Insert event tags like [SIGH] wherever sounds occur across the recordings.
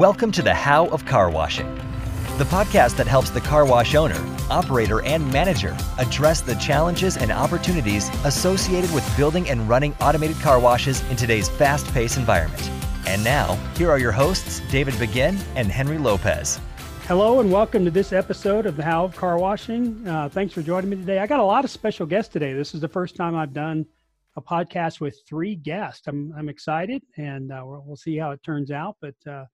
Welcome to the How of Car Washing, the podcast that helps the car wash owner, operator, and manager address the challenges and opportunities associated with building and running automated car washes in today's fast paced environment. And now, here are your hosts, David Begin and Henry Lopez. Hello and welcome to this episode of the How of Car Washing. Uh, thanks for joining me today. I got a lot of special guests today. This is the first time I've done a podcast with three guests. I'm I'm excited, and uh, we'll, see how it turns out. But uh,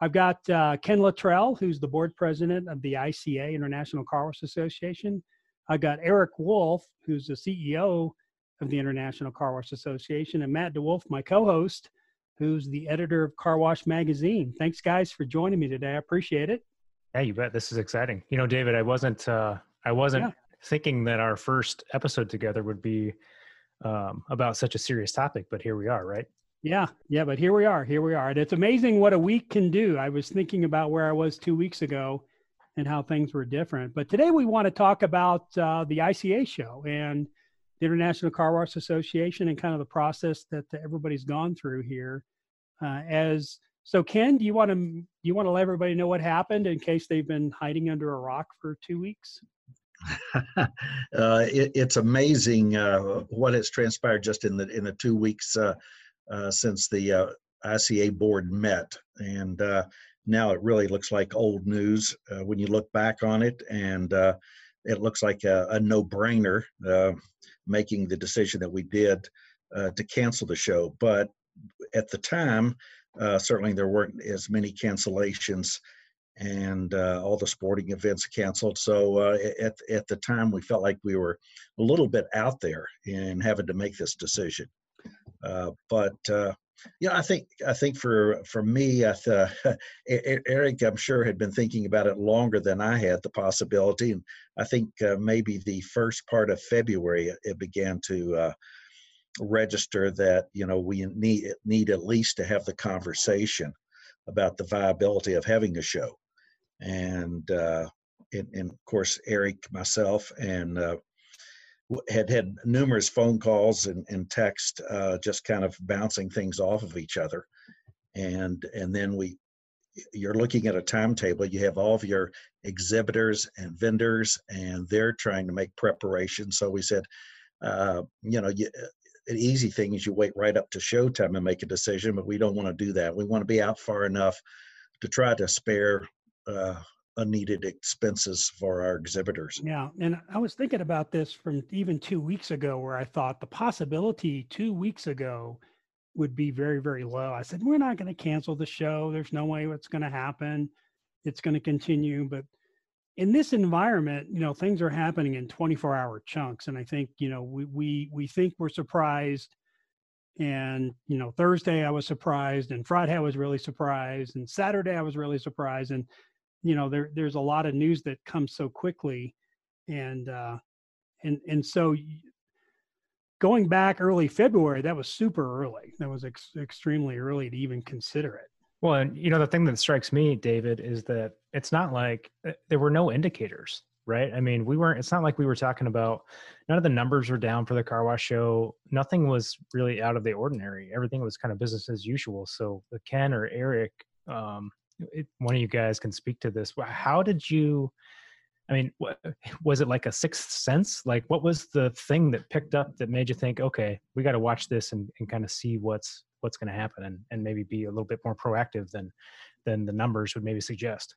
I've got uh, Ken Littrell, who's the board president of the ICA International Car Wash Association. I've got Eric Wulf, who's the CEO of the International Car Wash Association, and Matt DeWolf, my co-host, who's the editor of Car Wash Magazine. Thanks, guys, for joining me today. I appreciate it. Yeah, you bet. This is exciting. You know, David, I wasn't uh, I wasn't yeah. thinking that our first episode together would be um, about such a serious topic, but here we are, right? Yeah, yeah, but here we are. Here we are. And it's amazing what a week can do. I was thinking about where I was two weeks ago and how things were different. But today we want to talk about uh, the ICA show and the International Car Wash Association and kind of the process that everybody's gone through here. Uh, as so, Ken, do you want to do you want to let everybody know what happened in case they've been hiding under a rock for two weeks? [LAUGHS] uh, it, it's amazing uh, what has transpired just in the in the two weeks uh, since the uh, ICA board met, and uh, now it really looks like old news when you look back on it, and it looks like a, a no-brainer making the decision that we did to cancel the show. But at the time, certainly there weren't as many cancellations and uh, all the sporting events canceled. So uh, at at the time, we felt like we were a little bit out there in having to make this decision. Uh, but uh, yeah, I think I think for for me, th- [LAUGHS] Eric, I'm sure had been thinking about it longer than I had the possibility, and I think uh, maybe the first part of February it began to uh, register that you know we need need at least to have the conversation about the viability of having a show. And uh, and, and, of course Eric, myself, and uh, had had numerous phone calls and, and text, uh, just kind of bouncing things off of each other, and and then we. You're looking at a timetable. You have all of your exhibitors and vendors, and they're trying to make preparations. So we said, uh, you know, you, an easy thing is you wait right up to showtime and make a decision, but we don't want to do that. We want to be out far enough to try to spare uh, unneeded expenses for our exhibitors. Yeah, and I was thinking about this from even two weeks ago, where I thought the possibility two weeks ago would be very, very low. I said, we're not going to cancel the show. There's no way it's going to happen. It's going to continue. But in this environment, you know, things are happening in 24 hour chunks. And I think, you know, we, we, we think we're surprised. And, you know, Thursday I was surprised and Friday I was really surprised and Saturday I was really surprised. And you know there there's a lot of news that comes so quickly and uh and and so going back early february that was super early. That was ex- extremely early to even consider it. Well and you know the thing that strikes me david is that it's not like uh, there were no indicators right? I mean we weren't it's not like we were talking about none of the numbers were down for the car wash show. Nothing was really out of the ordinary. Everything was kind of business as usual. So ken or eric um, it, one of you guys can speak to this. How did you? I mean, [LAUGHS] was it like a sixth sense? Like, what was the thing that picked up that made you think, okay, we got to watch this and, and kind of see what's what's going to happen, and, and maybe be a little bit more proactive than than the numbers would maybe suggest.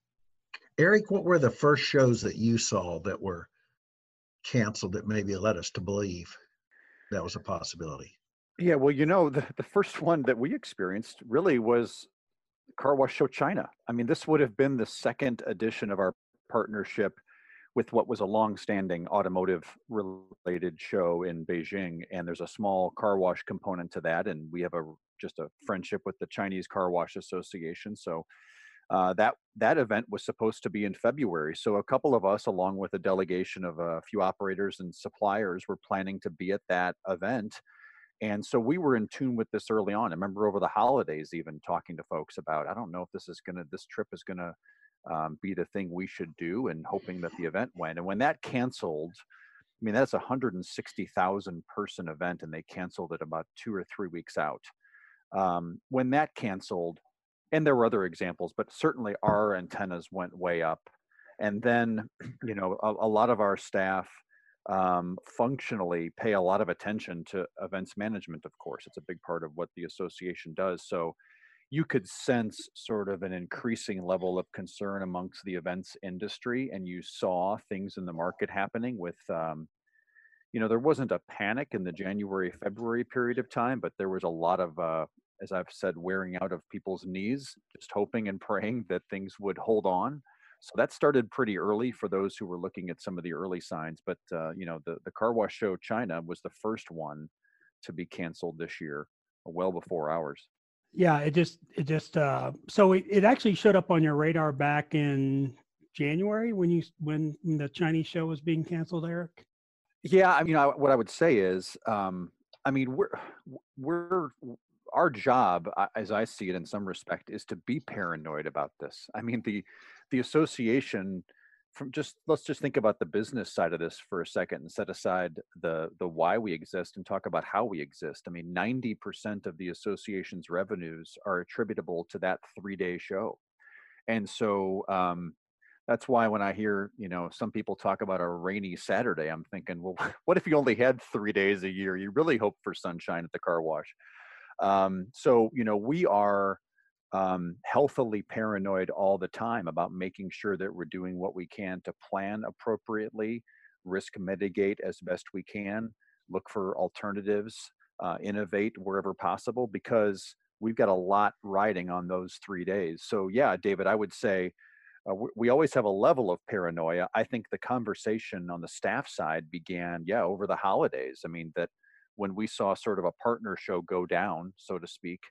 Eric, what were the first shows that you saw that were canceled that maybe led us to believe that was a possibility? Yeah, well, you know, the, the first one that we experienced really was Car Wash Show China. I mean, this would have been the second edition of our partnership with what was a long-standing automotive related show in Beijing and there's a small car wash component to that and we have a just a friendship with the Chinese Car Wash Association so uh, that that event was supposed to be in February so a couple of us along with a delegation of a few operators and suppliers were planning to be at that event and so we were in tune with this early on. I remember over the holidays, even talking to folks about, I don't know if this is going to, this trip is going to um, be the thing we should do and hoping that the event went. And when that canceled, I mean, that's a 160,000 person event and they canceled it about two or three weeks out. Um, when that canceled, and there were other examples, but certainly our antennas went way up. And then, [CLEARS THROAT] you know, a, a lot of our staff um, functionally pay a lot of attention to events management, of course. It's a big part of what the association does. So you could sense sort of an increasing level of concern amongst the events industry, and you saw things in the market happening with. Um, you know, there wasn't a panic in the January, February period of time, but there was a lot of uh, as I've said, wearing out of people's knees, just hoping and praying that things would hold on. So that started pretty early for those who were looking at some of the early signs. But uh, you know, the the car wash show China was the first one to be canceled this year, well before ours. Yeah, it just it just uh, so it, it actually showed up on your radar back in January when you when the Chinese show was being canceled, Eric. Yeah, I mean, I, what I would say is, um, I mean, we're we're our job, as I see it in some respect, is to be paranoid about this. I mean, the the association from just let's just think about the business side of this for a second and set aside the the why we exist and talk about how we exist. I mean, 90% of the association's revenues are attributable to that three day show. And so um, that's why when I hear, you know, some people talk about a rainy Saturday, I'm thinking, well, [LAUGHS] what if you only had three days a year? You really hope for sunshine at the car wash. Um, so, you know, we are um, healthily paranoid all the time about making sure that we're doing what we can to plan appropriately, risk mitigate as best we can, look for alternatives, uh, innovate wherever possible, because we've got a lot riding on those three days. So, yeah, David, I would say uh, we always have a level of paranoia. I think the conversation on the staff side began, yeah, over the holidays. I mean, that when we saw sort of a partner show go down, so to speak,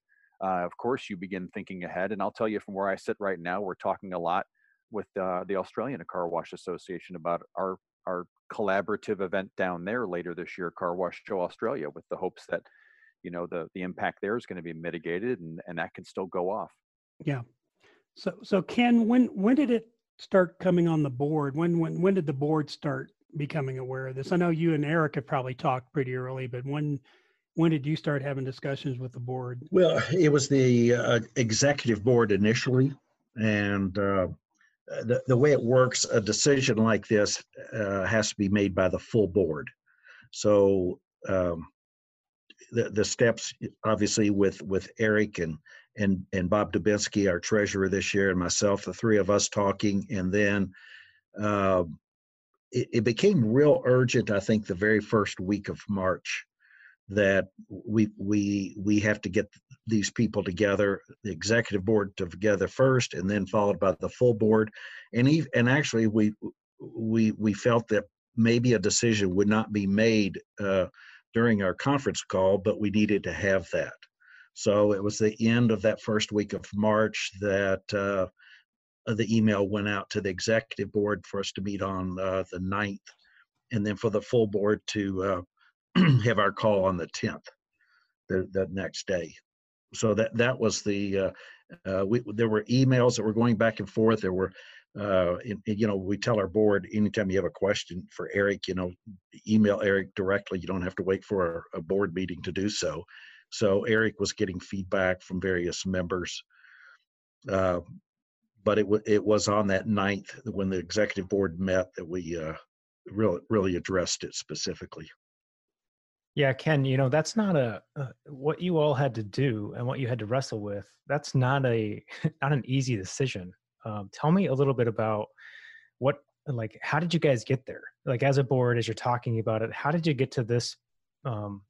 uh, of course you begin thinking ahead. And I'll tell you from where I sit right now, we're talking a lot with uh, the Australian Car Wash Association about our our collaborative event down there later this year, Car Wash Show Australia, with the hopes that you know the the impact there is going to be mitigated and and that can still go off. Yeah. So so Ken, when when did it start coming on the board? When when when did the board start becoming aware of this? I know you and Eric have probably talked pretty early, but when when did you start having discussions with the board? Well, it was the uh, executive board initially, and uh, the, the way it works, a decision like this uh, has to be made by the full board. So um, the the steps, obviously, with with Eric and and and Bob Dubinsky, our treasurer this year, and myself, the three of us talking, and then uh, it, it became real urgent, I think, the very first week of March that we we we have to get these people together the executive board together first and then followed by the full board. And even, and actually we we we felt that maybe a decision would not be made uh, during our conference call but we needed to have that. So it was the end of that first week of march that uh, the email went out to the executive board for us to meet on uh, the 9th and then for the full board to uh, [CLEARS THROAT] have our call on the 10th the, the next day. So that that was the uh, uh, we, there were emails that were going back and forth. There were uh, in, in, you know we tell our board anytime you have a question for eric you know email eric directly. You don't have to wait for a, a board meeting to do so. So eric was getting feedback from various members uh, but it, w- it was on that ninth when the executive board met that we uh, really really addressed it specifically. Yeah, Ken, you know that's not a uh, what you all had to do and what you had to wrestle with. That's not a [LAUGHS] not an easy decision. Um, tell me a little bit about what like how did you guys get there? Like as a board, as you're talking about it, how did you get to this um,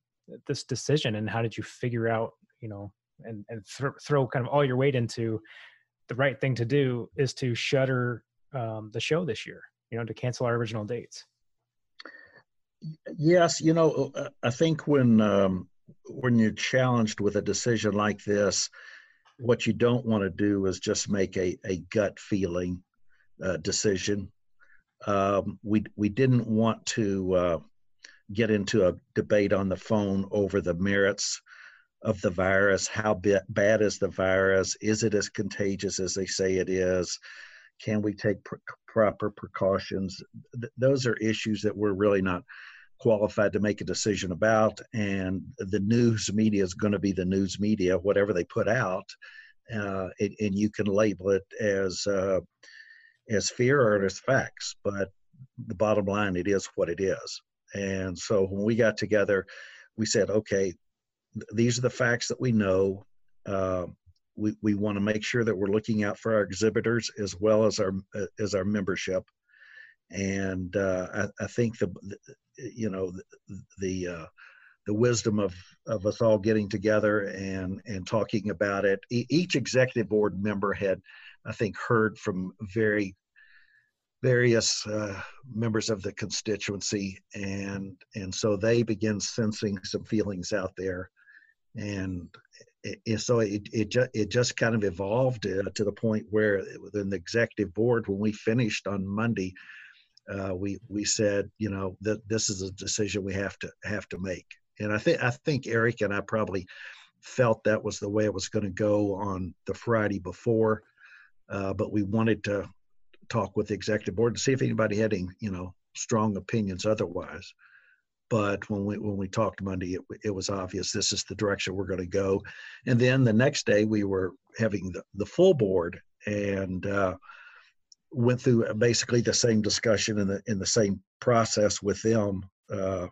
this decision, and how did you figure out you know and and th- throw kind of all your weight into the right thing to do is to shutter um, the show this year. You know, to cancel our original dates. Yes, you know, uh, I think when um, when you're challenged with a decision like this, what you don't want to do is just make a, a gut feeling uh, decision. Um, we we didn't want to uh, get into a debate on the phone over the merits of the virus. How bad is the virus? Is it as contagious as they say it is? Can we take pr- proper precautions? Th- those are issues that we're really not qualified to make a decision about. And the news media is going to be the news media, whatever they put out. uh, and, and, you can label it as uh, as fear or as facts. But the bottom line, it is what it is. And so when we got together, we said, okay, these are the facts that we know. Uh, we, we want to make sure that we're looking out for our exhibitors as well as our as our membership. And uh, I, I, think the, the, you know the the, uh, the wisdom of of us all getting together and and talking about it. E- each executive board member had i think heard from very various uh, members of the constituency. And and so they begin sensing some feelings out there and so it it, ju- it just kind of evolved uh, to the point where within the executive board. When we finished on monday uh, we we said you know that this is a decision we have to have to make. And i think i think eric and i probably felt that was the way it was going to go on the friday before uh, but we wanted to talk with the executive board to see if anybody had any you know strong opinions otherwise but when we when we talked monday it, it was obvious this is the direction we're going to go. And then the next day we were having the, the full board and uh, went through basically the same discussion in the in the same process with them uh,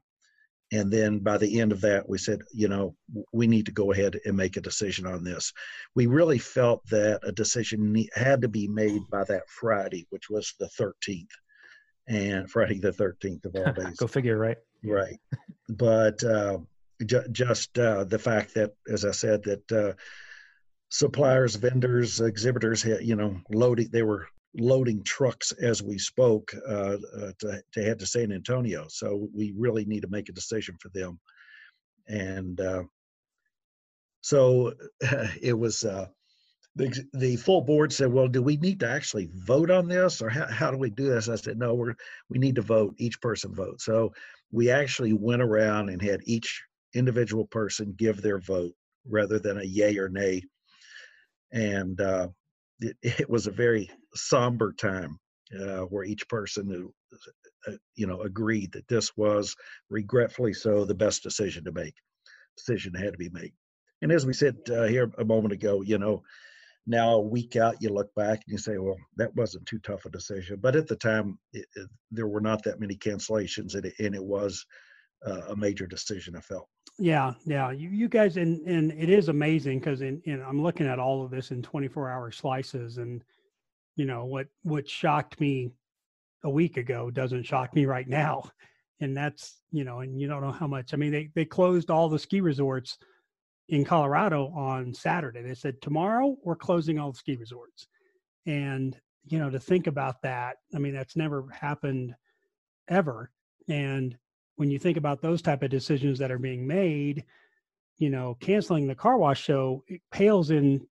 and then by the end of that we said you know we need to go ahead and make a decision on this. We really felt that a decision had to be made by that friday which was the 13th and friday the 13th of all [LAUGHS] days. go figure right right but uh, ju- just uh, the fact that as i said that uh, suppliers vendors exhibitors had you know loading they were loading trucks as we spoke uh, uh, to, to head to San Antonio. So we really need to make a decision for them. And uh, so [LAUGHS] it was the, the full board said, well, do we need to actually vote on this or how, how do we do this? I said, no, we're, we need to vote, each person vote. So we actually went around and had each individual person give their vote rather than a yay or nay. And uh, it, [LAUGHS] it was a very somber time uh, where each person uh, you know agreed that this was regretfully so the best decision to make decision had to be made and as we said uh, here a moment ago you know now a week out you look back and you say well that wasn't too tough a decision. But at the time it, it, there were not that many cancellations and it, and it was uh, a major decision i felt. Yeah yeah you, you guys and and it is amazing because in, in i'm looking at all of this in 24 hour slices and you know what what shocked me a week ago doesn't shock me right now. And that's you know and you don't know how much i mean they they closed all the ski resorts in colorado on saturday. They said tomorrow we're closing all the ski resorts. And you know to think about that i mean that's never happened ever. And when you think about those type of decisions that are being made you know canceling the car wash show it pales in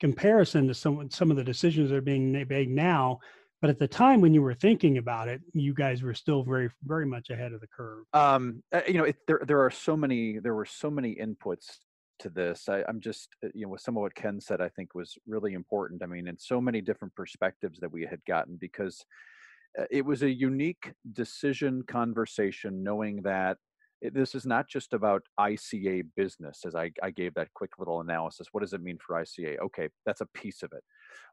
comparison to some some of the decisions that are being made now. But at the time when you were thinking about it you guys were still very very much ahead of the curve. Um uh, you know it, there there are so many there were so many inputs to this I, i'm just uh, you know with some of what ken said i think was really important i mean in so many different perspectives that we had gotten because uh, it was a unique decision conversation knowing that this is not just about ICA business, as I, I, gave that quick little analysis. What does it mean for ICA? Okay, that's a piece of it.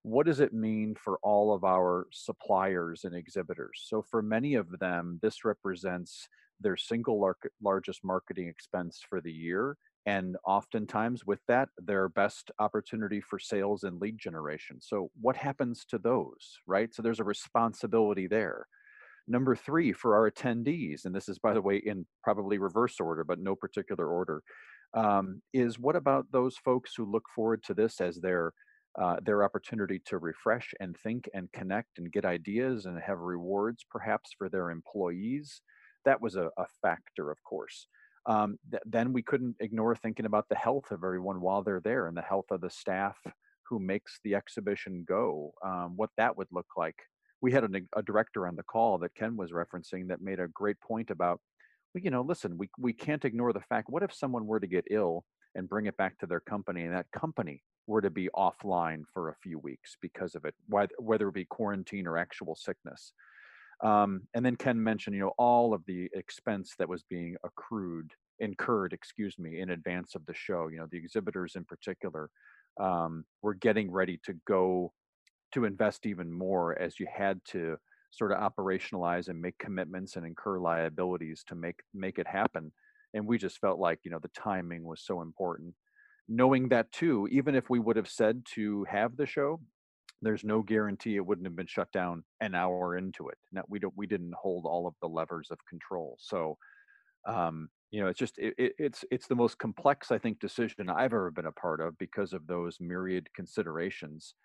What does it mean for all of our suppliers and exhibitors? So, for many of them, this represents their single lar- largest marketing expense for the year. And oftentimes, with that, their best opportunity for sales and lead generation. So, what happens to those, right? So, there's a responsibility there Number three, for our attendees, and this is, by the way, in probably reverse order, but no particular order, um, is what about those folks who look forward to this as their uh, their opportunity to refresh and think and connect and get ideas and have rewards perhaps for their employees? That was a, a factor, of course. Um, th- then we couldn't ignore thinking about the health of everyone while they're there and the health of the staff who makes the exhibition go, um, what that would look like we had a, a director on the call that Ken was referencing that made a great point about, you know, listen, we, we can't ignore the fact, what if someone were to get ill and bring it back to their company and that company were to be offline for a few weeks because of it, whether it be quarantine or actual sickness. Um, and then Ken mentioned, you know, all of the expense that was being accrued, incurred, excuse me, in advance of the show. You know, the exhibitors in particular um, were getting ready to go to invest even more as you had to sort of operationalize and make commitments and incur liabilities to make make it happen and we just felt like you know the timing was so important knowing that too even if we would have said to have the show there's no guarantee it wouldn't have been shut down an hour into it Now we don't we didn't hold all of the levers of control. So um you know it's just it, it, it's it's the most complex i think decision i've ever been a part of because of those myriad considerations.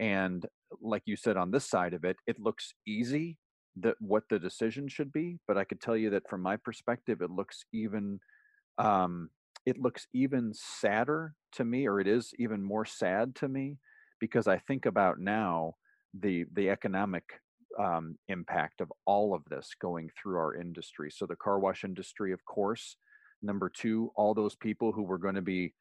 And like you said on this side of it it looks easy that what the decision should be but i could tell you that from my perspective it looks even um it looks even sadder to me or it is even more sad to me because i think about now the the economic um, impact of all of this going through our industry so the car wash industry of course number two all those people who were going to be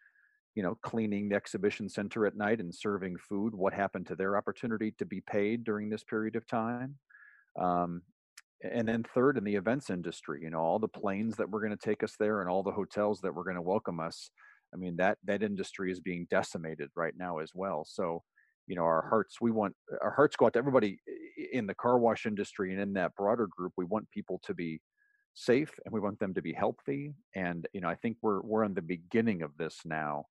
you know, cleaning the exhibition center at night and serving food, what happened to their opportunity to be paid during this period of time? Um, and then third, in the events industry, you know, all the planes that were going to take us there and all the hotels that were going to welcome us. I mean, that that industry is being decimated right now as well. So, you know, our hearts, we want our hearts go out to everybody in the car wash industry and in that broader group. We want people to be safe and we want them to be healthy. And you know, I think we're we're on the beginning of this now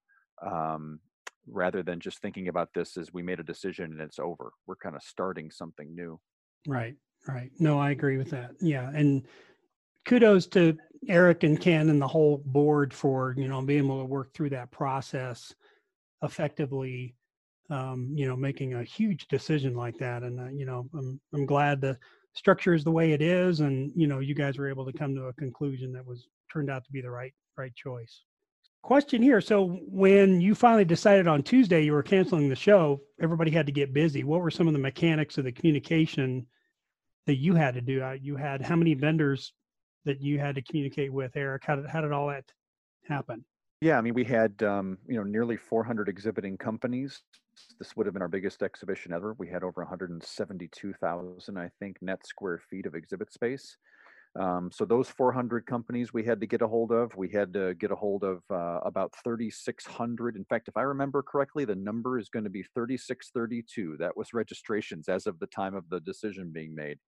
um, rather than just thinking about this as we made a decision and it's over. We're kind of starting something new. Right, right. No, I agree with that. Yeah, and kudos to Eric and Ken and the whole board for you know being able to work through that process effectively. Um, you know, making a huge decision like that, and uh, you know, I'm I'm glad the structure is the way it is, and you know, you guys were able to come to a conclusion that was turned out to be the right right choice question here. So when you finally decided on Tuesday you were canceling the show, everybody had to get busy. What were some of the mechanics of the communication that you had to do? Uh, you had how many vendors that you had to communicate with, Eric? How did how did all that happen? Yeah, I mean, we had um, you know nearly 400 exhibiting companies. This would have been our biggest exhibition ever. We had over 172,000, I think, net square feet of exhibit space. Um, so those 400 companies we had to get a hold of. We had to get a hold of uh, about 3,600. In fact, if I remember correctly, the number is going to be 3632. That was registrations as of the time of the decision being made.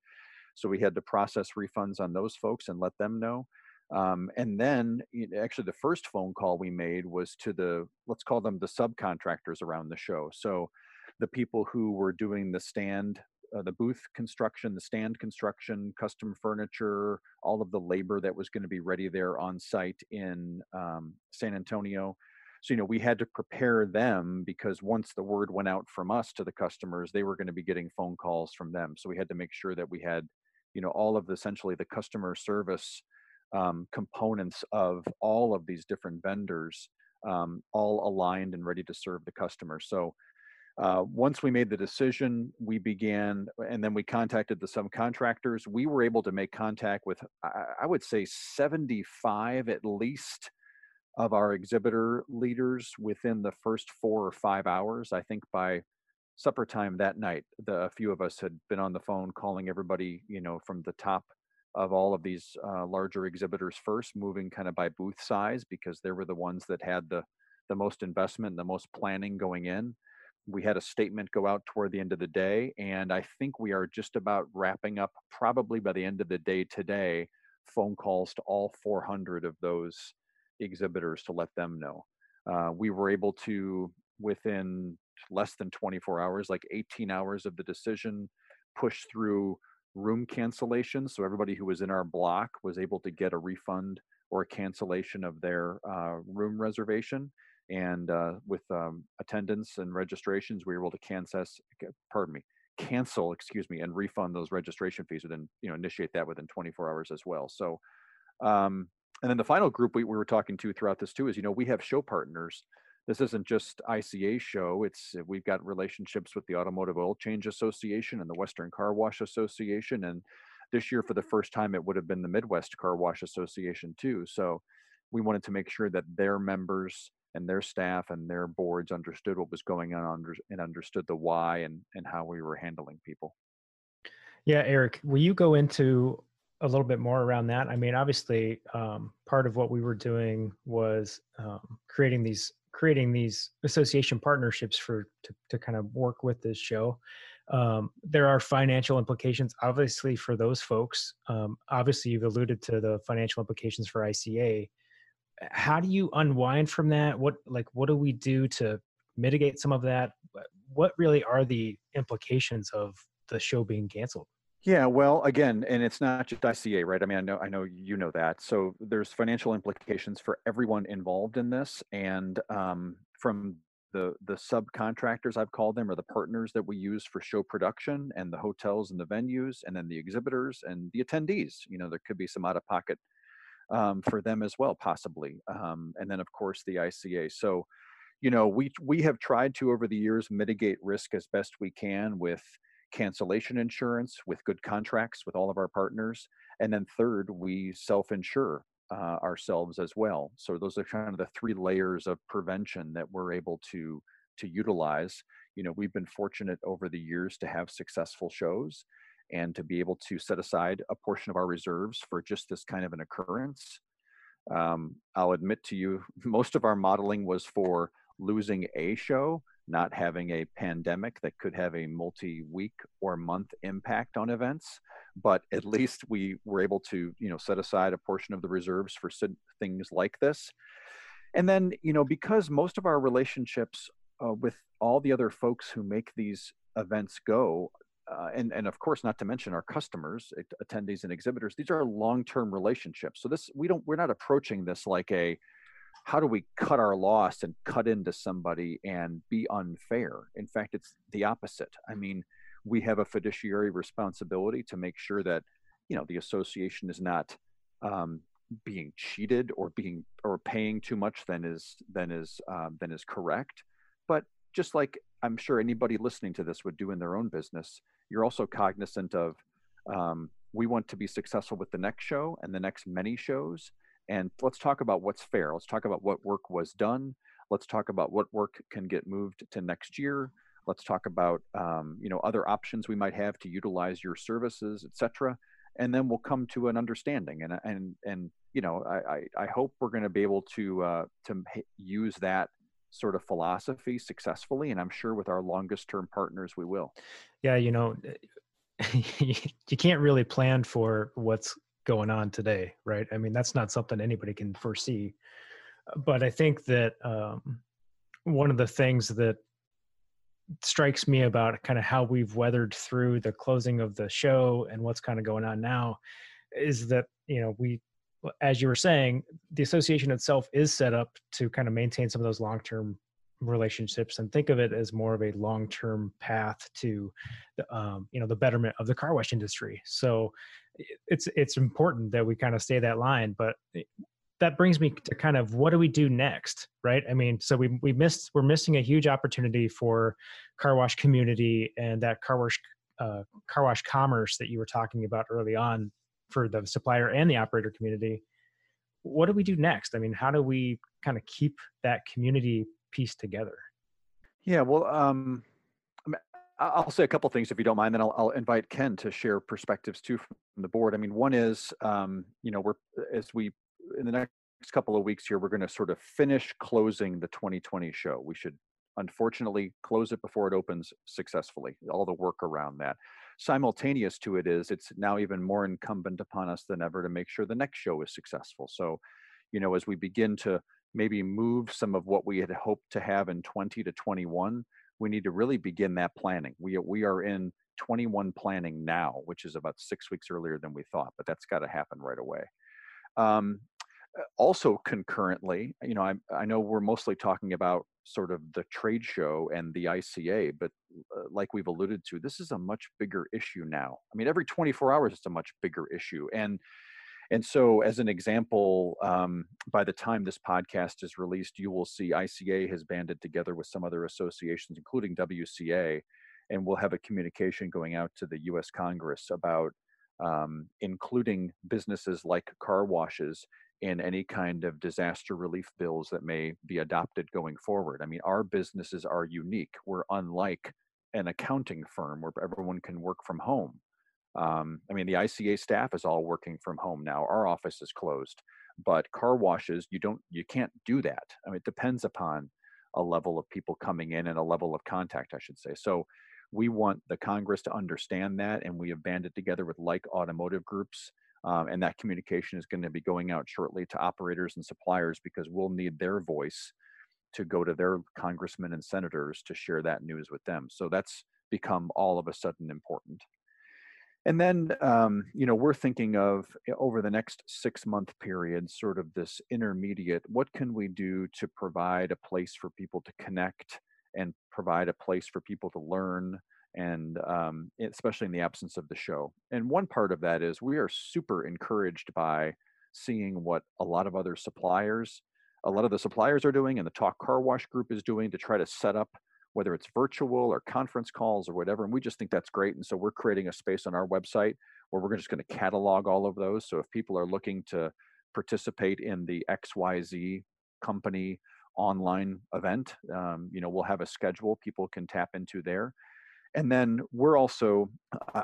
So we had to process refunds on those folks and let them know. Um, and then actually the first phone call we made was to the, let's call them the subcontractors around the show. So the people who were doing the stand uh, the booth construction, the stand construction, custom furniture, all of the labor that was going to be ready there on site in um, San Antonio. So, you know, we had to prepare them because once the word went out from us to the customers, they were going to be getting phone calls from them. So we had to make sure that we had, you know, all of the, essentially the customer service um, components of all of these different vendors um, all aligned and ready to serve the customer. So, uh, once we made the decision, we began, and then we contacted the subcontractors. We were able to make contact with, I, I would say, 75 at least of our exhibitor leaders within the first four or five hours. I think by supper time that night, the, a few of us had been on the phone calling everybody, you know, from the top of all of these uh, larger exhibitors first, moving kind of by booth size because they were the ones that had the the most investment, the most planning going in. We had a statement go out toward the end of the day and i think we are just about wrapping up probably by the end of the day today phone calls to all 400 of those exhibitors to let them know. Uh, we were able to within less than 24 hours like 18 hours of the decision push through room cancellations so everybody who was in our block was able to get a refund or a cancellation of their uh, room reservation and uh, with um, attendance and registrations, we were able to cancel, pardon me, cancel, excuse me, and refund those registration fees within, you know, initiate that within 24 hours as well. So, um, and then the final group we, we were talking to throughout this too is, you know, we have show partners. This isn't just ICA show. It's we've got relationships with the Automotive Oil Change Association and the Western Car Wash Association, and this year for the first time it would have been the Midwest Car Wash Association too. So we wanted to make sure that their members and their staff and their boards understood what was going on and understood the why and, and how we were handling people. Yeah, Eric, will you go into a little bit more around that? I mean, obviously, um, part of what we were doing was um, creating these creating these association partnerships for to, to kind of work with this show. Um, there are financial implications obviously for those folks. Um, obviously you've alluded to the financial implications for ica how do you unwind from that? What like what do we do to mitigate some of that? What really are the implications of the show being canceled yeah, well, again, and it's not just ICA, right? I mean, I know, I know you know that. So there's financial implications for everyone involved in this, and um, from the the subcontractors I've called them, or the partners that we use for show production, and the hotels and the venues, and then the exhibitors and the attendees. You know, there could be some out of pocket um, for them as well, possibly, um, and then of course the ICA. So, you know, we we have tried to over the years mitigate risk as best we can with cancellation insurance with good contracts with all of our partners. And then third, we self-insure uh, ourselves as well. So those are kind of the three layers of prevention that we're able to to utilize. You know, we've been fortunate over the years to have successful shows and to be able to set aside a portion of our reserves for just this kind of an occurrence. Um, I'll admit to you, [LAUGHS] most of our modeling was for losing a show, not having a pandemic that could have a multi-week or month impact on events but at least we were able to you know set aside a portion of the reserves for things like this. And then you know because most of our relationships uh, with all the other folks who make these events go uh, and and of course not to mention our customers attendees and exhibitors these are long-term relationships. So this we don't we're not approaching this like a how do we cut our loss and cut into somebody and be unfair? In fact, it's the opposite. I mean, we have a fiduciary responsibility to make sure that you know the association is not um, being cheated or being or paying too much than is than is um, than is correct. But just like I'm sure anybody listening to this would do in their own business, you're also cognizant of um, we want to be successful with the next show and the next many shows and let's talk about what's fair. Let's talk about what work was done. Let's talk about what work can get moved to next year. Let's talk about um, you know other options we might have to utilize your services, etc. And then we'll come to an understanding. And and and you know I I, I hope we're going to be able to uh, to use that sort of philosophy successfully. And I'm sure with our longest term partners we will. Yeah, you know, [LAUGHS] you can't really plan for what's going on today, right? I mean, that's not something anybody can foresee. But I think that um, one of the things that strikes me about kind of how we've weathered through the closing of the show and what's kind of going on now is that, you know, we, as you were saying, the association itself is set up to kind of maintain some of those long term relationships and think of it as more of a long-term path to the, um, you know the betterment of the car wash industry so it's it's important that we kind of stay that line but that brings me to kind of what do we do next right? I mean so we we missed we're missing a huge opportunity for car wash community and that car wash uh, car wash commerce that you were talking about early on for the supplier and the operator community. What do we do next? I mean how do we kind of keep that community piece together? Yeah, well, um, I'll say a couple things if you don't mind. Then I'll, I'll, invite Ken to share perspectives too from the board. I mean, one is, um, you know, we're as we in the next couple of weeks here, we're going to sort of finish closing the 2020 show. We should unfortunately close it before it opens successfully. All the work around that. Simultaneous to it is, it's now even more incumbent upon us than ever to make sure the next show is successful. So, you know, as we begin to maybe move some of what we had hoped to have in 20 to 21 we need to really begin that planning. We, we are in 21 planning now which is about six weeks earlier than we thought but that's got to happen right away. Um, also concurrently you know I, I know we're mostly talking about sort of the trade show and the ica but uh, like we've alluded to this is a much bigger issue now. I mean every 24 hours it's a much bigger issue and and so, as an example, um, by the time this podcast is released, you will see ICA has banded together with some other associations, including WCA, and we'll have a communication going out to the US Congress about um, including businesses like car washes in any kind of disaster relief bills that may be adopted going forward. I mean, our businesses are unique. We're unlike an accounting firm where everyone can work from home. Um, I mean, the ICA staff is all working from home now. Our office is closed, but car washes, you don't, you can't do that. I mean, it depends upon a level of people coming in and a level of contact, I should say. So we want the Congress to understand that, and we have banded together with like automotive groups. Um, and that communication is going to be going out shortly to operators and suppliers because we'll need their voice to go to their congressmen and senators to share that news with them. So that's become all of a sudden important. And then, um, you know, we're thinking of eh, over the next six month period, sort of this intermediate what can we do to provide a place for people to connect and provide a place for people to learn, and um, especially in the absence of the show. And one part of that is we are super encouraged by seeing what a lot of other suppliers, a lot of the suppliers are doing, and the Talk Car Wash group is doing to try to set up whether it's virtual or conference calls or whatever. And we just think that's great. And so we're creating a space on our website where we're just going to catalog all of those. So if people are looking to participate in the XYZ company online event, um, you know, we'll have a schedule people can tap into there. And then we're also,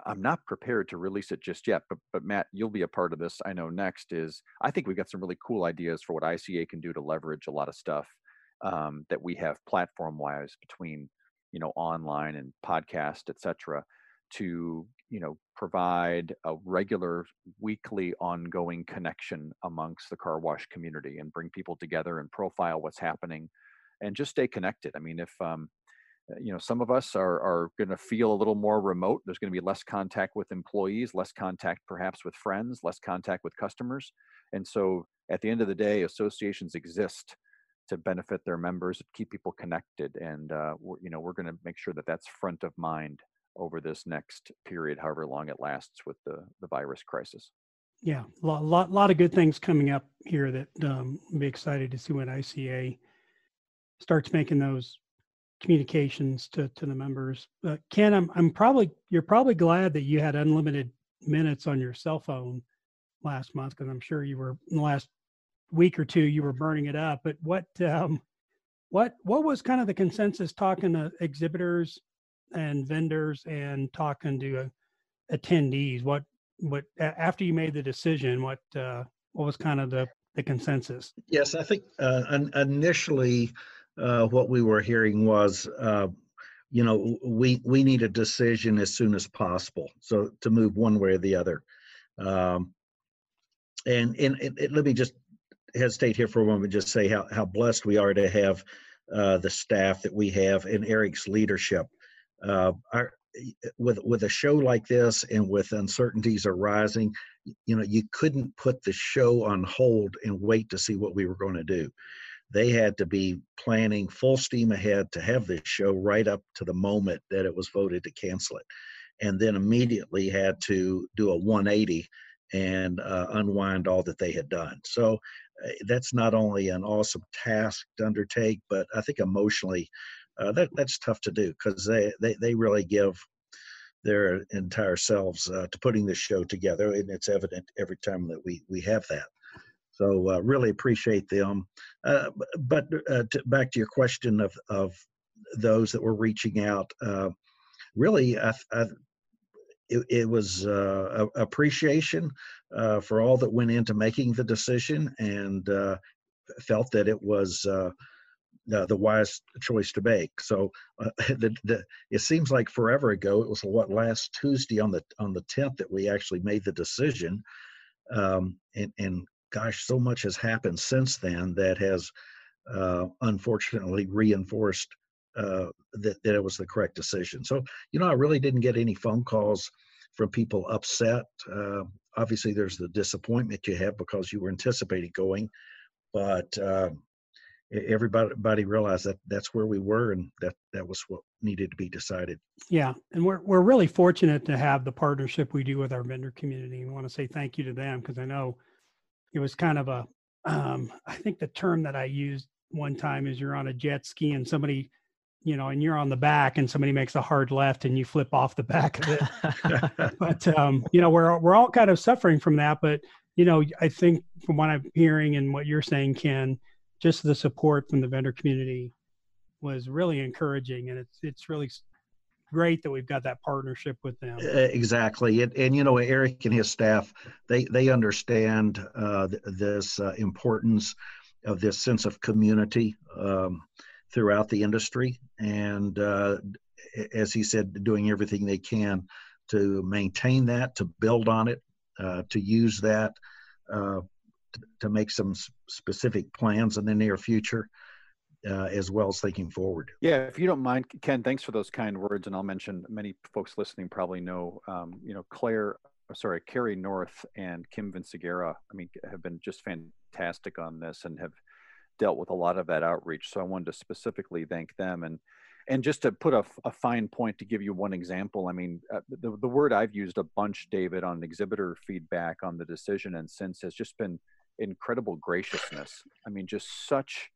I'm not prepared to release it just yet, but, but Matt, you'll be a part of this. I know next is, I think we've got some really cool ideas for what ICA can do to leverage a lot of stuff um, that we have platform wise between you know online and podcast etc to you know provide a regular weekly ongoing connection amongst the car wash community and bring people together and profile what's happening and just stay connected. I mean if um, uh, you know some of us are, are going to feel a little more remote there's going to be less contact with employees less contact perhaps with friends less contact with customers. And so at the end of the day associations exist to benefit their members, keep people connected, and uh, you know we're going to make sure that that's front of mind over this next period, however long it lasts with the the virus crisis. Yeah, a lot, lot, lot of good things coming up here that um, I'm be excited to see when ICA starts making those communications to, to the members. Ken, I'm, I'm probably you're probably glad that you had unlimited minutes on your cell phone last month because I'm sure you were in the last week or two you were burning it up. But what um, what what was kind of the consensus talking to exhibitors and vendors and talking to uh, attendees? What what after you made the decision? What uh, what was kind of the the consensus? Yes, I think uh, initially uh, what we were hearing was. Uh, you know, we we need a decision as soon as possible. So to move one way or the other, um, and, and, and let me just hesitate here for a moment just say how, how blessed we are to have uh, the staff that we have and Eric's leadership. Uh, our, with with a show like this and with uncertainties arising, you know, you couldn't put the show on hold and wait to see what we were going to do. They had to be planning full steam ahead to have this show right up to the moment that it was voted to cancel it, and then immediately had to do a 180 and uh, unwind all that they had done. So that's not only an awesome task to undertake, but I think emotionally, uh, that that's tough to do because they, they they really give their entire selves uh, to putting this show together, and it's evident every time that we we have that. So uh, really appreciate them. Uh, but uh, to, back to your question of of those that were reaching out, really, I, I, it, it was uh, appreciation uh, for all that went into making the decision and uh, felt that it was uh, the wise choice to make. So uh, [LAUGHS] the, the, it seems like forever ago. It was what last Tuesday on the on the 10th that we actually made the decision. Um, and, and gosh, so much has happened since then that has uh, unfortunately reinforced uh, that, that it was the correct decision. So, you know, I really didn't get any phone calls from people upset. Obviously, there's the disappointment you have because you were anticipating going, but uh, everybody realized that that's where we were and that that was what needed to be decided. Yeah, and we're we're really fortunate to have the partnership we do with our vendor community. And want to say thank you to them because I know it was kind of a um, I think the term that I used one time is you're on a jet ski and somebody you know, and you're on the back and somebody makes a hard left and you flip off the back of it. [LAUGHS] but um, you know, we're we're all kind of suffering from that. But you know, I think from what I'm hearing and what you're saying, Ken, just the support from the vendor community was really encouraging, and it's it's really great that we've got that partnership with them. Exactly, and, and you know, Eric and his staff, they they understand uh, this uh, importance of this sense of community. Um, throughout the industry, and uh, as he said, doing everything they can to maintain that, to build on it, uh, to use that, uh, to, make some specific plans in the near future. Uh, as well as thinking forward. Yeah, if you don't mind, Ken, thanks for those kind words. And I'll mention many folks listening probably know, um, you know, Claire, uh, sorry, Carrie North and Kim Vinciguerra, I mean, have been just fantastic on this and have dealt with a lot of that outreach. So I wanted to specifically thank them. And and just to put a, a fine point to give you one example, I mean, uh, the, the word I've used a bunch, David, on exhibitor feedback on the decision and since has just been incredible graciousness. I mean, just such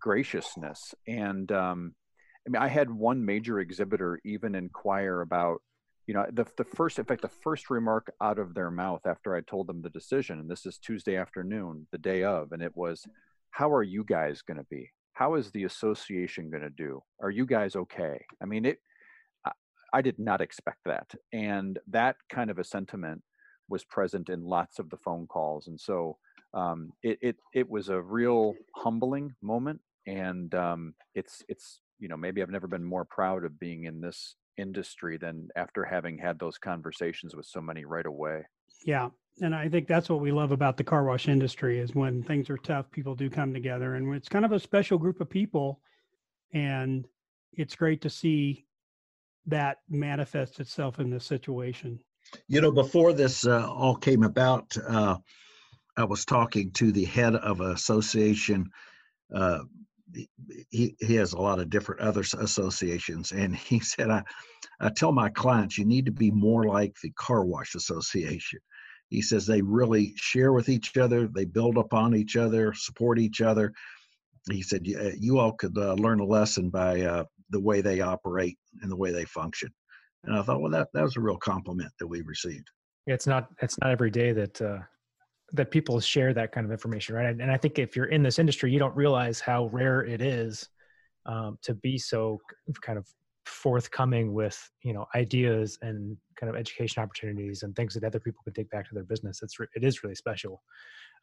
graciousness. And um, I mean, I had one major exhibitor even inquire about, you know, the, the first, in fact, the first remark out of their mouth after I told them the decision, and this is Tuesday afternoon, the day of, and it was, how are you guys going to be? How is the association going to do? Are you guys okay? I mean, it. I, I did not expect that, and that kind of a sentiment was present in lots of the phone calls, and so um, it, it it was a real humbling moment, and um, it's it's you know maybe I've never been more proud of being in this industry than after having had those conversations with so many right away. Yeah, and I think that's what we love about the car wash industry is when things are tough, people do come together, and it's kind of a special group of people, and it's great to see that manifest itself in this situation. You know, before this uh, all came about, uh, I was talking to the head of an association. Uh, he, he has a lot of different other associations, and he [LAUGHS] said, I, I tell my clients, you need to be more like the car wash association he says they really share with each other, they build upon each other, support each other. He said, You all could uh, learn a lesson by uh, the way they operate and the way they function. And I thought, well, that, that was a real compliment that we received. It's not it's not every day that uh, that people share that kind of information, right? And I think if you're in this industry, you don't realize how rare it is um, to be so kind of forthcoming with you know ideas and kind of education opportunities and things that other people can take back to their business it's it is really special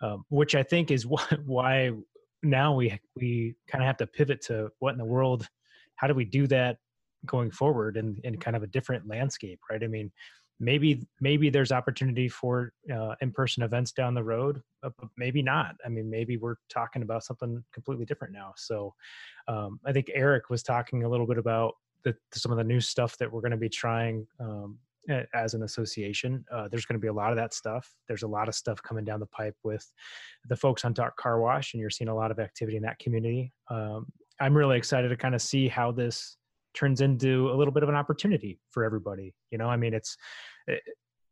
um, which i think is [LAUGHS] why, why now we we kind of have to pivot to what in the world how do we do that going forward in in kind of a different landscape right? I mean maybe maybe there's opportunity for uh, in-person events down the road but maybe not. I mean maybe we're talking about something completely different now. So um, i think eric was talking a little bit about the, some of the new stuff that we're going to be trying um, as an association. Uh, there's going to be a lot of that stuff. There's a lot of stuff coming down the pipe with the folks on Dark Car Wash, and you're seeing a lot of activity in that community. Um, I'm really excited to kind of see how this turns into a little bit of an opportunity for everybody. You know, I mean, it's it, eh,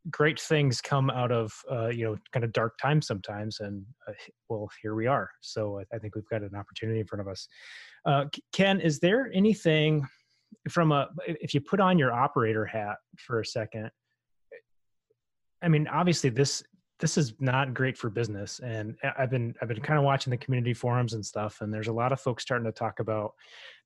great things come out of uh, you know kind of dark times sometimes, and uh, well, here we are. So I, I, think we've got an opportunity in front of us. Uh, Ken, is there anything? From a if you put on your operator hat for a second i mean obviously this this is not great for business. And i've been i've been kind of watching the community forums and stuff and there's a lot of folks starting to talk about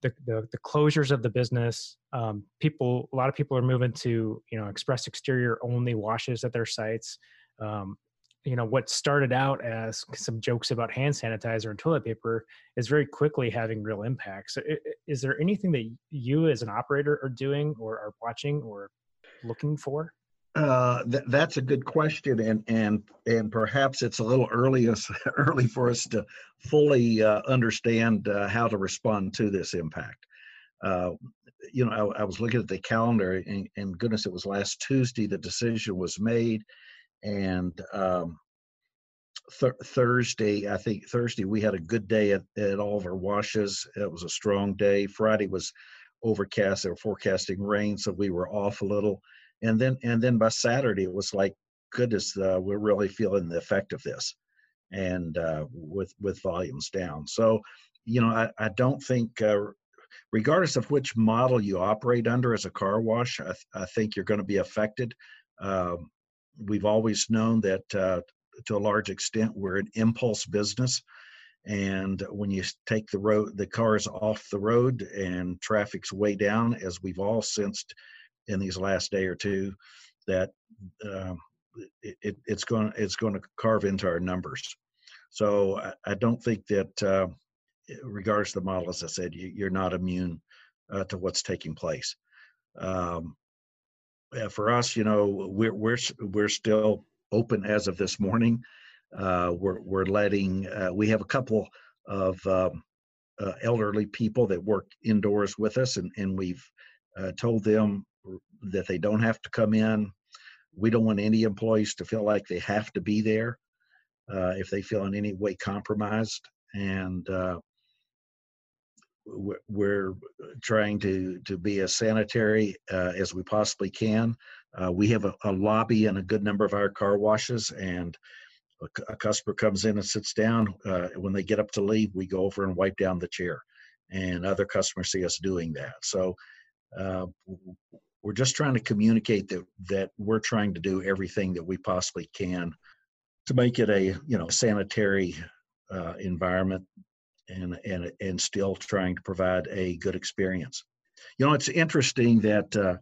the the, the closures of the business. Um, people a lot of people are moving to you know express exterior only washes at their sites. Um, you know what started out as some jokes about hand sanitizer and toilet paper is very quickly having real impacts. So is there anything that you as an operator are doing or are watching or looking for uh, th- that's a good question, and and and perhaps it's a little early as [LAUGHS] early for us to fully uh, understand uh, how to respond to this impact. Uh, you know, I, I, was looking at the calendar, and, and goodness, it was last Tuesday the decision was made and um, th- Thursday, I think Thursday we had a good day at, at all of our washes. It was a strong day. Friday was overcast. They were forecasting rain, so we were off a little. And then and then by Saturday it was like, goodness, uh, we're really feeling the effect of this, and uh, with with volumes down. So, you know, I, I don't think. Uh, regardless of which model you operate under as a car wash, I, th- I think you're going to be affected. Um, we've always known that uh, to a large extent we're an impulse business and when you take the road the cars off the road and traffic's way down as we've all sensed in these last day or two that um, it, it, it's going it's going to carve into our numbers so I, I don't think that uh, regardless of the model, as I said, you, are not immune uh, to what's taking place. Um, for us, you know, we're we're we're still open as of this morning. Uh, we're we're letting uh, we have a couple of um, uh, elderly people that work indoors with us, and and we've uh, told them that they don't have to come in. We don't want any employees to feel like they have to be there uh, if they feel in any way compromised, and uh, we're trying to to be as sanitary uh, as we possibly can. Uh, we have a, a, lobby in a good number of our car washes, and a, a customer comes in and sits down. Uh, when they get up to leave, we go over and wipe down the chair, and other customers see us doing that. So uh, we're just trying to communicate that that we're trying to do everything that we possibly can to make it a you know sanitary uh, environment and and and still trying to provide a good experience. You know, it's interesting that uh,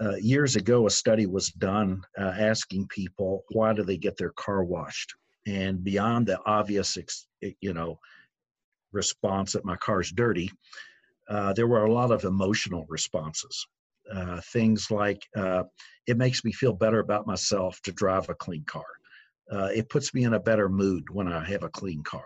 uh, years ago a study was done uh, asking people why do they get their car washed, and beyond the obvious, you know, response that my car's dirty, uh, there were a lot of emotional responses. Uh, things like uh, it makes me feel better about myself to drive a clean car. it puts me in a better mood when I have a clean car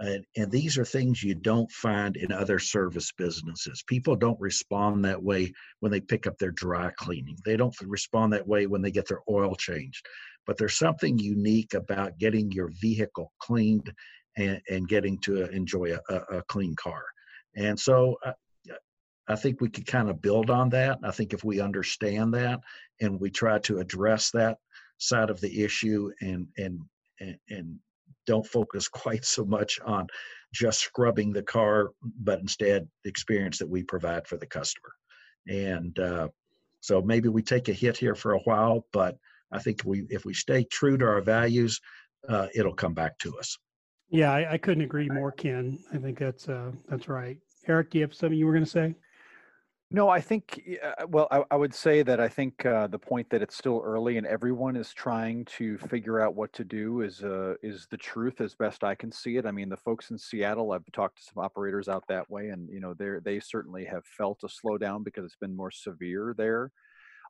and, and, these are things you don't find in other service businesses. People don't respond that way when they pick up their dry cleaning. They don't respond that way when they get their oil changed. But there's something unique about getting your vehicle cleaned and, and getting to enjoy a, a, clean car. And so I, uh, I think we could kind of build on that. I think if we understand that and we try to address that side of the issue and and and, and don't focus [LAUGHS] quite so much on just scrubbing the car, but instead the experience that we provide for the customer. And uh, so maybe we take a hit here for a while, but I think we if we stay true to our values, uh, it'll come back to us. Yeah, I, I, couldn't agree more, Ken. I think that's uh, that's right. Eric, do you have something you were going to say? No, I think, uh, well, I, I would say that I think uh, the point that it's still early and everyone is trying to figure out what to do is uh, is the truth as best I can see it. I mean, the folks in Seattle, I've talked to some operators out that way, and you know, they they certainly have felt a slowdown because it's been more severe there.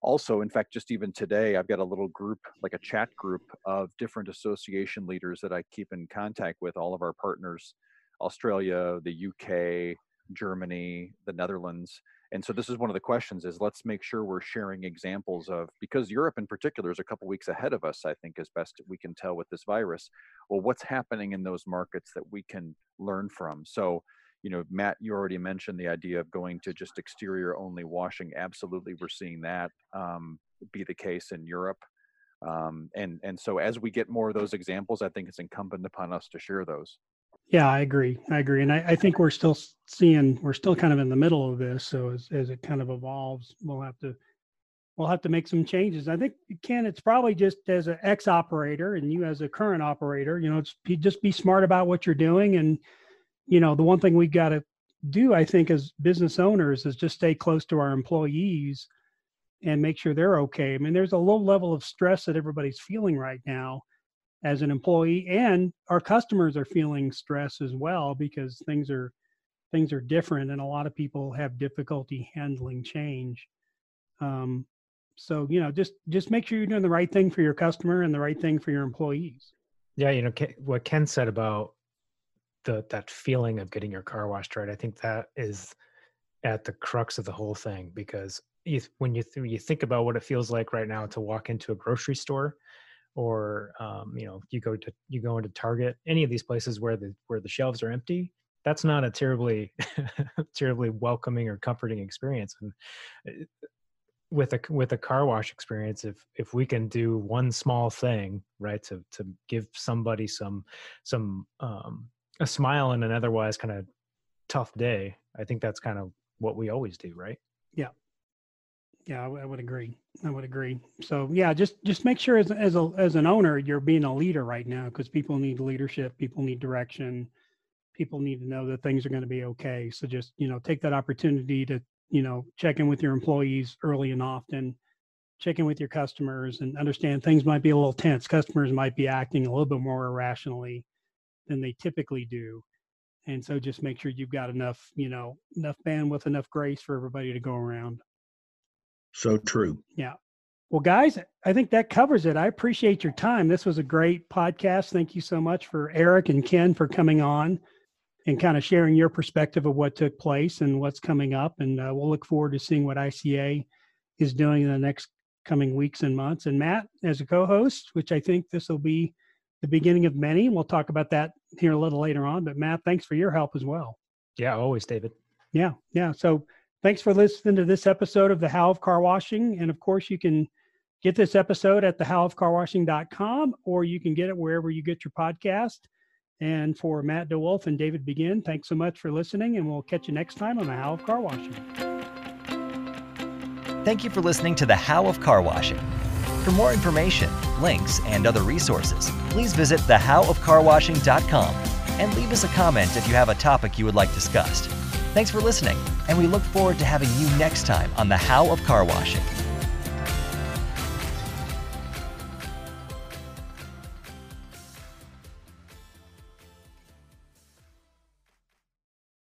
Also, in fact, just even today, I've got a little group, like a chat group of different association leaders that I keep in contact with, all of our partners, Australia, the UK, Germany, the Netherlands and so this is one of the questions is let's make sure we're sharing examples of because europe in particular is a couple weeks ahead of us i think as best we can tell with this virus. Well what's happening in those markets that we can learn from? So you know matt you already mentioned the idea of going to just exterior only washing. Absolutely we're seeing that um, be the case in europe. Um, and and so as we get more of those examples i think it's incumbent upon us to share those yeah, I agree. I agree, and I, I, think we're still seeing we're still kind of in the middle of this. So as as it kind of evolves, we'll have to we'll have to make some changes. I think Ken, it's probably just as an ex operator and you as a current operator, you know, just be smart about what you're doing, and you know, the one thing we got to do, I think, as business owners, is just stay close to our employees and make sure they're okay. I mean, there's a low level of stress that everybody's feeling right now as an employee and our customers are feeling stress as well because things are things are different and a lot of people have difficulty handling change. Um, so you know just just make sure you're doing the right thing for your customer and the right thing for your employees. Yeah you know what ken said about the that feeling of getting your car washed right i think that is at the crux of the whole thing because you, when you th- you think about what it feels like right now to walk into a grocery store or um, you know you go to you go into target any of these places where the where the shelves are empty that's not a terribly [LAUGHS] terribly welcoming or comforting experience. And uh, with a with a car wash experience if if we can do one small thing right to to give somebody some some um a smile in an otherwise kind of tough day i think that's kind of what we always do right? Yeah yeah, I, would agree. I would agree. So yeah, just just make sure as as a as an owner, you're being a leader right now because people need leadership, people need direction, people need to know that things are going to be okay. So just you know, take that opportunity to you know check in with your employees early and often, check in with your customers, and understand things might be a little tense. Customers might be acting a little bit more irrationally than they typically do. And so just make sure you've got enough, you know, enough bandwidth, enough grace for everybody to go around. So true. Yeah. Well, guys, I think that covers it. I appreciate your time. This was a great podcast. Thank you so much for Eric and Ken for coming on and kind of sharing your perspective of what took place and what's coming up. And uh, we'll look forward to seeing what ICA is doing in the next coming weeks and months. And Matt, as a co host, which I think this will be the beginning of many. We'll talk about that here a little later on. But Matt, thanks for your help as well. Yeah, always, David. Yeah, yeah. So thanks for listening to this episode of the How of Car Washing. And of course, you can get this episode at the howofcarwashing.com or you can get it wherever you get your podcast. And for Matt DeWolf and David Begin, thanks so much for listening, and we'll catch you next time on the How of Car Washing. Thank you for listening to the How of Car Washing. For more information, links, and other resources, please visit thehowofcarwashing.com and leave us a comment if you have a topic you would like discussed. Thanks for listening, and we look forward to having you next time on the How of Car Washing.